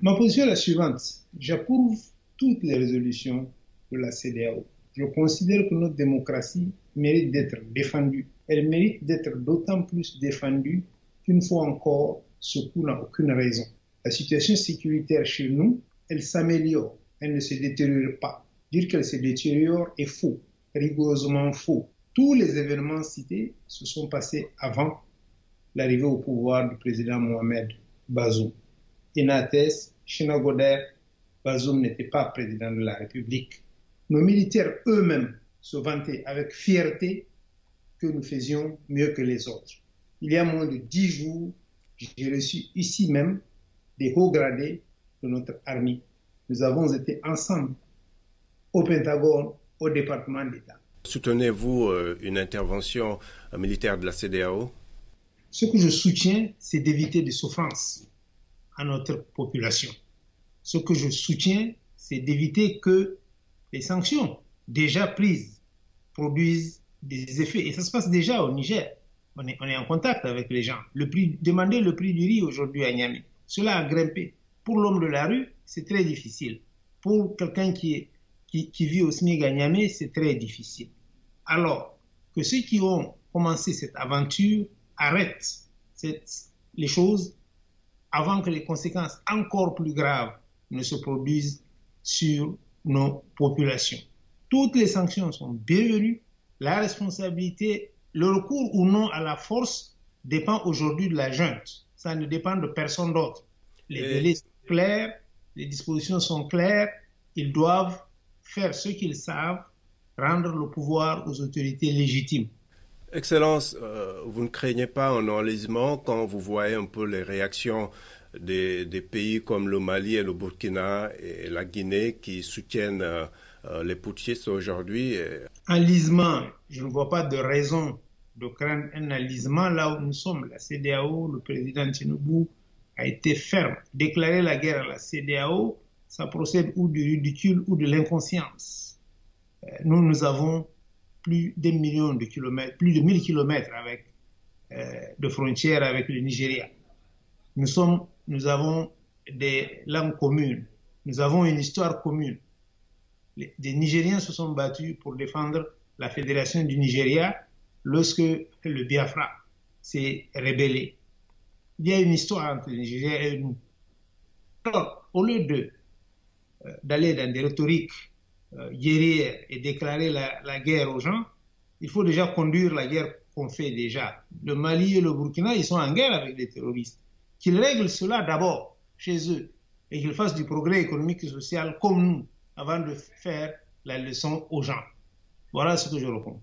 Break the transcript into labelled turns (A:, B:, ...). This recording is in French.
A: Ma position est la suivante. J'approuve toutes les résolutions de la CDAO. Je considère que notre démocratie mérite d'être défendue. Elle mérite d'être d'autant plus défendue qu'une fois encore, ce coup n'a aucune raison. La situation sécuritaire chez nous, elle s'améliore, elle ne se détériore pas. Dire qu'elle se détériore est faux, rigoureusement faux. Tous les événements cités se sont passés avant l'arrivée au pouvoir du président Mohamed Bazoum. Inates, Chinagoder, Bazoum n'était pas président de la République. Nos militaires eux-mêmes se vantaient avec fierté que nous faisions mieux que les autres. Il y a moins de dix jours, j'ai reçu ici même des hauts gradés de notre armée. Nous avons été ensemble au Pentagone, au département d'État.
B: Soutenez-vous euh, une intervention militaire de la CDAO
A: Ce que je soutiens, c'est d'éviter des souffrances à notre population. Ce que je soutiens, c'est d'éviter que les sanctions déjà prises produisent des effets. Et ça se passe déjà au Niger. On est, en contact avec les gens. Le prix, demander le prix du riz aujourd'hui à Niamey, cela a grimpé. Pour l'homme de la rue, c'est très difficile. Pour quelqu'un qui, vit au SMIC à Niamey, c'est très difficile. Alors que ceux qui ont commencé cette aventure arrêtent les choses avant que les conséquences encore plus graves ne se produisent sur nos populations. Toutes les sanctions sont bienvenues. La responsabilité, le recours ou non à la force dépend aujourd'hui de la junte. Ça ne dépend de personne d'autre. Les Et... délais sont clairs, les dispositions sont claires. Ils doivent faire ce qu'ils savent, rendre le pouvoir aux autorités légitimes.
B: Excellence, euh, vous ne craignez pas un enlisement quand vous voyez un peu les réactions des, pays comme le Mali et le Burkina et la Guinée qui soutiennent euh, les putschistes aujourd'hui
A: Enlisement, je ne vois pas de raison de craindre un enlisement là où nous sommes. La CDAO, le président Tinubu a été ferme. Déclarer la guerre à la CDAO, ça procède ou du ridicule ou de l'inconscience. Euh, nous, nous avons plus d'un million de kilomètres, plus de 1000 kilomètres avec, euh, de frontières avec le Nigeria. Nous, sommes, nous avons des langues communes, nous avons une histoire commune. Les, des Nigériens se sont battus pour défendre la fédération du Nigeria lorsque le Biafra s'est rébellé. Il y a une histoire entre le Nigeria et nous. Alors, au lieu euh, d'aller dans des rhétoriques guérir et déclarer la, la, guerre aux gens, il faut déjà conduire la guerre qu'on fait déjà. Le Mali et le Burkina, ils sont en guerre avec les terroristes. Qu'ils règlent cela d'abord chez eux et qu'ils fassent du progrès économique et social comme nous avant de faire la leçon aux gens. Voilà ce que je réponds.